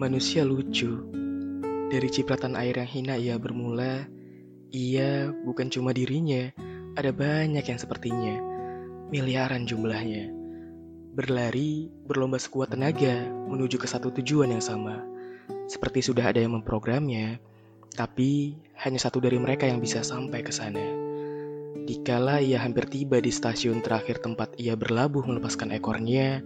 Manusia lucu. Dari cipratan air yang hina ia bermula, ia bukan cuma dirinya, ada banyak yang sepertinya. Miliaran jumlahnya. Berlari, berlomba sekuat tenaga menuju ke satu tujuan yang sama. Seperti sudah ada yang memprogramnya, tapi hanya satu dari mereka yang bisa sampai ke sana. Dikala ia hampir tiba di stasiun terakhir tempat ia berlabuh melepaskan ekornya,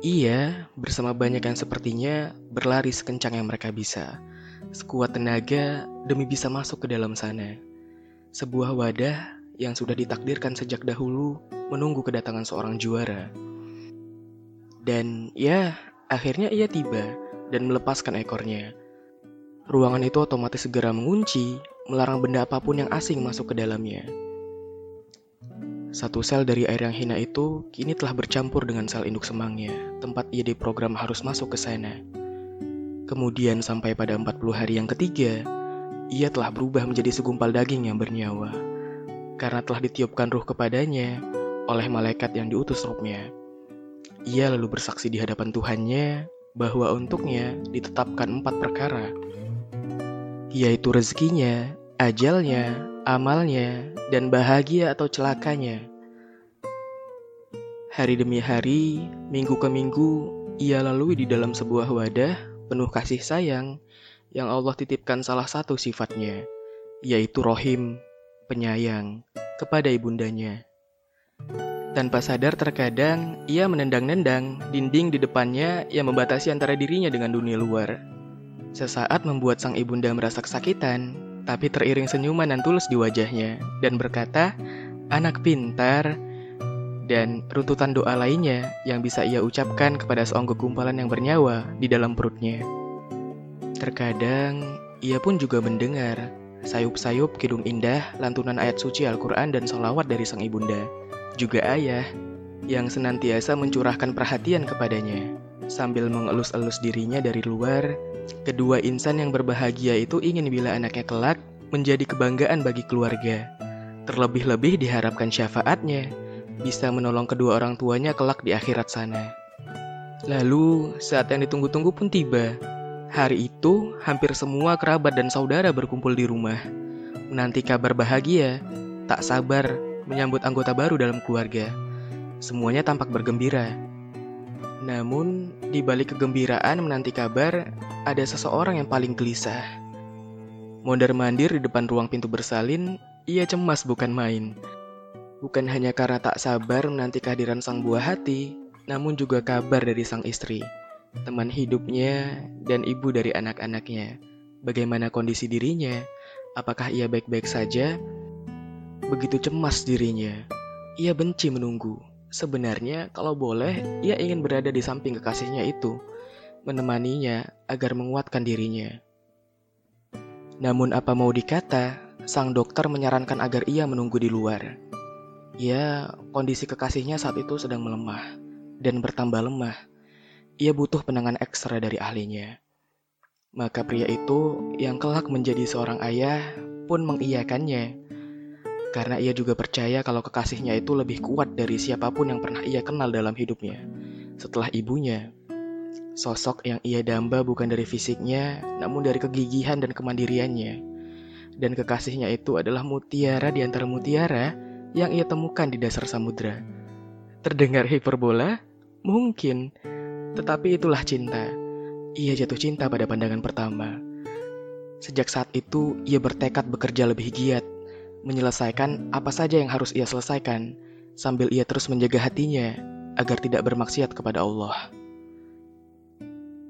ia bersama banyak yang sepertinya berlari sekencang yang mereka bisa, sekuat tenaga demi bisa masuk ke dalam sana. Sebuah wadah yang sudah ditakdirkan sejak dahulu menunggu kedatangan seorang juara. Dan ya, akhirnya ia tiba dan melepaskan ekornya. Ruangan itu otomatis segera mengunci, melarang benda apa pun yang asing masuk ke dalamnya. Satu sel dari air yang hina itu kini telah bercampur dengan sel induk semangnya, tempat ia diprogram harus masuk ke sana. Kemudian sampai pada 40 hari yang ketiga, ia telah berubah menjadi segumpal daging yang bernyawa. Karena telah ditiupkan ruh kepadanya oleh malaikat yang diutus rohnya. Ia lalu bersaksi di hadapan Tuhannya bahwa untuknya ditetapkan empat perkara, yaitu rezekinya, ajalnya, amalnya, dan bahagia atau celakanya. Hari demi hari, minggu ke minggu, ia lalui di dalam sebuah wadah penuh kasih sayang yang Allah titipkan salah satu sifatnya, yaitu rohim, penyayang, kepada ibundanya. Tanpa sadar terkadang ia menendang-nendang dinding di depannya yang membatasi antara dirinya dengan dunia luar. Sesaat membuat sang ibunda merasa kesakitan, tapi teriring senyuman dan tulus di wajahnya, dan berkata, anak pintar, dan runtutan doa lainnya yang bisa ia ucapkan kepada seonggok gumpalan yang bernyawa di dalam perutnya. Terkadang, ia pun juga mendengar sayup-sayup kidung indah lantunan ayat suci Al-Quran dan salawat dari sang ibunda juga ayah, yang senantiasa mencurahkan perhatian kepadanya. Sambil mengelus-elus dirinya dari luar, kedua insan yang berbahagia itu ingin bila anaknya kelak menjadi kebanggaan bagi keluarga. Terlebih-lebih diharapkan syafaatnya bisa menolong kedua orang tuanya kelak di akhirat sana. Lalu, saat yang ditunggu-tunggu pun tiba. Hari itu, hampir semua kerabat dan saudara berkumpul di rumah. Menanti kabar bahagia, tak sabar menyambut anggota baru dalam keluarga. Semuanya tampak bergembira. Namun, di balik kegembiraan menanti kabar, ada seseorang yang paling gelisah. Mondar-mandir di depan ruang pintu bersalin, ia cemas bukan main. Bukan hanya karena tak sabar menanti kehadiran sang buah hati, namun juga kabar dari sang istri, teman hidupnya, dan ibu dari anak-anaknya. Bagaimana kondisi dirinya? Apakah ia baik-baik saja? Begitu cemas dirinya, ia benci menunggu. Sebenarnya, kalau boleh, ia ingin berada di samping kekasihnya itu, menemaninya agar menguatkan dirinya. Namun, apa mau dikata, sang dokter menyarankan agar ia menunggu di luar. Ya, kondisi kekasihnya saat itu sedang melemah dan bertambah lemah. Ia butuh penanganan ekstra dari ahlinya. Maka pria itu yang kelak menjadi seorang ayah pun mengiyakannya karena ia juga percaya kalau kekasihnya itu lebih kuat dari siapa pun yang pernah ia kenal dalam hidupnya. Setelah ibunya, sosok yang ia damba bukan dari fisiknya, namun dari kegigihan dan kemandiriannya. Dan kekasihnya itu adalah mutiara di antara mutiara yang ia temukan di dasar samudra. Terdengar hiperbola? Mungkin, tetapi itulah cinta. Ia jatuh cinta pada pandangan pertama. Sejak saat itu, ia bertekad bekerja lebih giat menyelesaikan apa saja yang harus ia selesaikan, sambil ia terus menjaga hatinya agar tidak bermaksiat kepada Allah.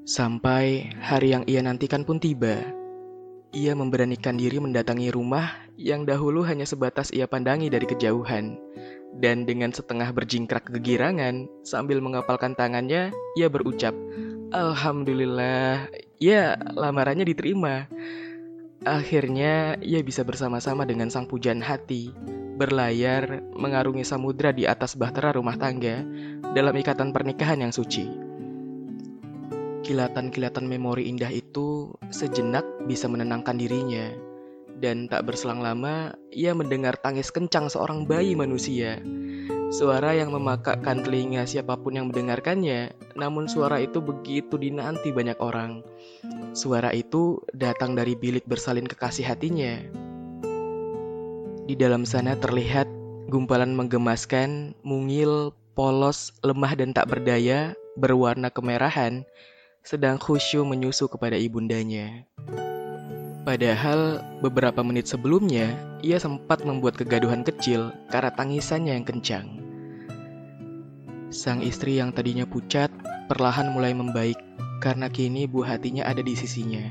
Sampai hari yang ia nantikan pun tiba. Ia memberanikan diri mendatangi rumah yang dahulu hanya sebatas ia pandangi dari kejauhan. Dan dengan setengah berjingkrak kegirangan, sambil mengapalkan tangannya, ia berucap, Alhamdulillah, ya lamarannya diterima. Akhirnya, ia bisa bersama-sama dengan sang pujaan hati, berlayar, mengarungi samudra di atas bahtera rumah tangga, dalam ikatan pernikahan yang suci. Kilatan-kilatan memori indah itu sejenak bisa menenangkan dirinya, dan tak berselang lama, ia mendengar tangis kencang seorang bayi manusia. Suara yang memakakkan telinga siapa pun yang mendengarkannya, namun suara itu begitu dinanti banyak orang. Suara itu datang dari bilik bersalin kekasih hatinya. Di dalam sana terlihat gumpalan menggemaskan, mungil, polos, lemah dan tak berdaya, berwarna kemerahan, sedang khusyuk menyusu kepada ibundanya. Padahal beberapa menit sebelumnya, ia sempat membuat kegaduhan kecil karena tangisannya yang kencang. Sang istri yang tadinya pucat perlahan mulai membaik karena kini buah hatinya ada di sisinya.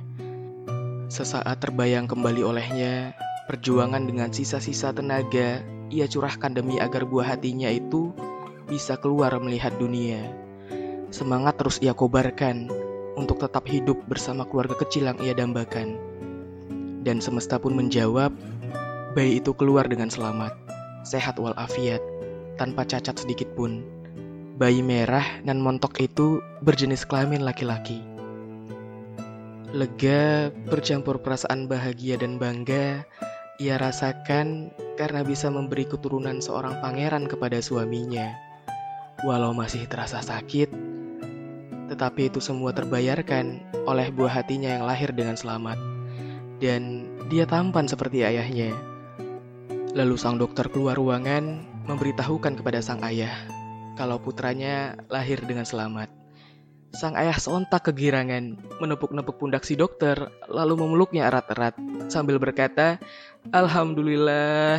Sesaat terbayang kembali olehnya, perjuangan dengan sisa-sisa tenaga ia curahkan demi agar buah hatinya itu bisa keluar melihat dunia. Semangat terus ia kobarkan untuk tetap hidup bersama keluarga kecil yang ia dambakan. Dan semesta pun menjawab, bayi itu keluar dengan selamat, sehat walafiat, tanpa cacat sedikit pun. Bayi merah dan montok itu berjenis kelamin laki-laki. Lega bercampur perasaan bahagia dan bangga ia rasakan karena bisa memberi keturunan seorang pangeran kepada suaminya. Walau masih terasa sakit, tetapi itu semua terbayarkan oleh buah hatinya yang lahir dengan selamat. Dan dia tampan seperti ayahnya. Lalu sang dokter keluar ruangan memberitahukan kepada sang ayah kalau putranya lahir dengan selamat. Sang ayah sontak kegirangan, menepuk-nepuk pundak si dokter, lalu memeluknya erat-erat sambil berkata, Alhamdulillah.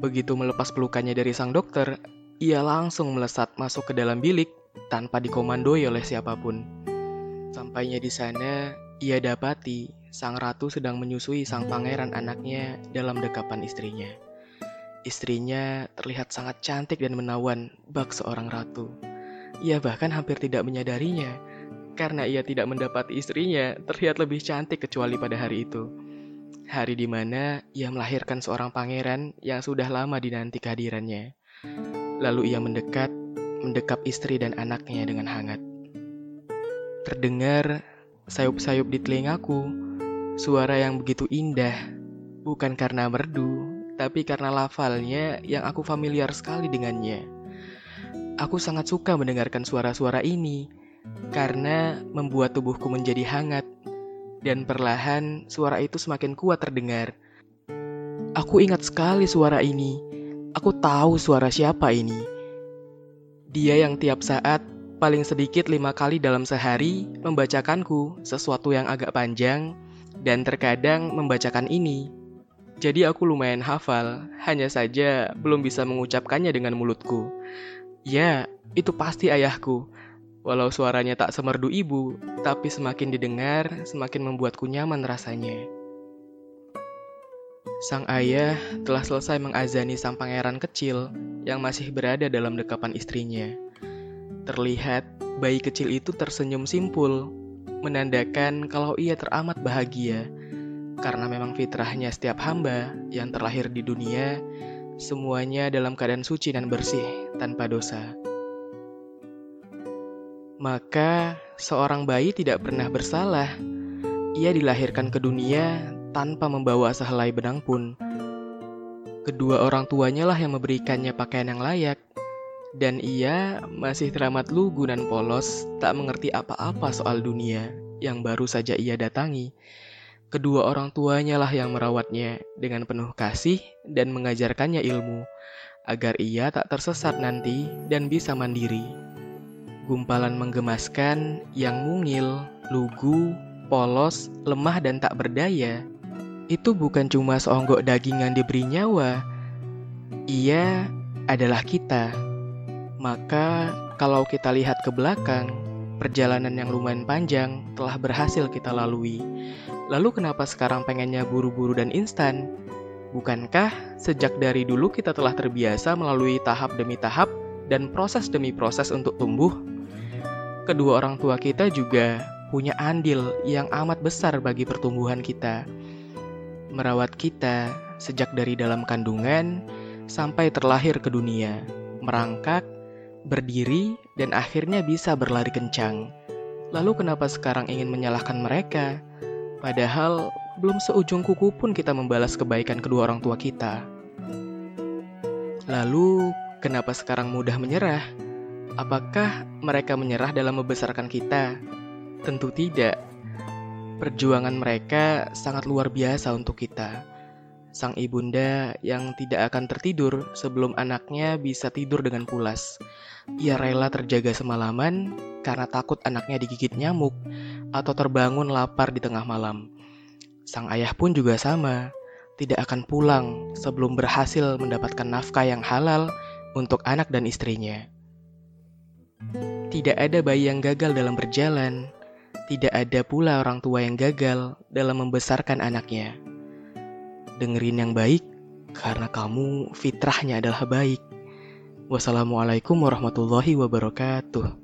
Begitu melepas pelukannya dari sang dokter, ia langsung melesat masuk ke dalam bilik tanpa dikomandoi oleh siapa pun. Sampainya di sana, ia dapati sang ratu sedang menyusui sang pangeran anaknya dalam dekapan istrinya. Istrinya terlihat sangat cantik dan menawan, bak seorang ratu. Ia bahkan hampir tidak menyadarinya, karena ia tidak mendapati istrinya terlihat lebih cantik kecuali pada hari itu. Hari di mana ia melahirkan seorang pangeran yang sudah lama dinanti kehadirannya. Lalu ia mendekat, mendekap istri dan anaknya dengan hangat. Terdengar sayup-sayup di telingaku, suara yang begitu indah, bukan karena merdu, tapi karena lafalnya yang aku familiar sekali dengannya. Aku sangat suka mendengarkan suara-suara ini karena membuat tubuhku menjadi hangat dan perlahan suara itu semakin kuat terdengar. Aku ingat sekali suara ini. Aku tahu suara siapa ini. Dia yang tiap saat paling sedikit lima kali dalam sehari membacakanku sesuatu yang agak panjang dan terkadang membacakan ini jadi aku lumayan hafal, hanya saja belum bisa mengucapkannya dengan mulutku. Ya, itu pasti ayahku. Walau suaranya tak semerdu ibu, tapi semakin didengar, semakin membuatku nyaman rasanya. Sang ayah telah selesai mengazani sang pangeran kecil yang masih berada dalam dekapan istrinya. Terlihat bayi kecil itu tersenyum simpul, menandakan kalau ia teramat bahagia karena memang fitrahnya setiap hamba yang terlahir di dunia, semuanya dalam keadaan suci dan bersih tanpa dosa. Maka seorang bayi tidak pernah bersalah. Ia dilahirkan ke dunia tanpa membawa sehelai benang pun. Kedua orang tuanya lah yang memberikannya pakaian yang layak. Dan ia masih teramat lugu dan polos, tak mengerti apa-apa soal dunia yang baru saja ia datangi Kedua orang tuanya lah yang merawatnya dengan penuh kasih dan mengajarkannya ilmu, agar ia tak tersesat nanti dan bisa mandiri. Gumpalan menggemaskan yang mungil, lugu, polos, lemah dan tak berdaya, itu bukan cuma seonggok daging yang diberi nyawa. Ia adalah kita. Maka kalau kita lihat ke belakang, perjalanan yang lumayan panjang telah berhasil kita lalui Lalu kenapa sekarang pengennya buru-buru dan instan? Bukankah sejak dari dulu kita telah terbiasa melalui tahap demi tahap dan proses demi proses untuk tumbuh? Kedua orang tua kita juga punya andil yang amat besar bagi pertumbuhan kita. Merawat kita sejak dari dalam kandungan sampai terlahir ke dunia, merangkak, berdiri, dan akhirnya bisa berlari kencang. Lalu kenapa sekarang ingin menyalahkan mereka? Padahal belum seujung kuku pun kita membalas kebaikan kedua orang tua kita. Lalu, kenapa sekarang mudah menyerah? Apakah mereka menyerah dalam membesarkan kita? Tentu tidak. Perjuangan mereka sangat luar biasa untuk kita. Sang ibunda yang tidak akan tertidur sebelum anaknya bisa tidur dengan pulas. Ia rela terjaga semalaman karena takut anaknya digigit nyamuk atau terbangun lapar di tengah malam. Sang ayah pun juga sama tidak akan pulang sebelum berhasil mendapatkan nafkah yang halal untuk anak dan istrinya. Tidak ada bayi yang gagal dalam berjalan, tidak ada pula orang tua yang gagal dalam membesarkan anaknya. Dengerin yang baik, karena kamu fitrahnya adalah baik. Wassalamualaikum warahmatullahi wabarakatuh.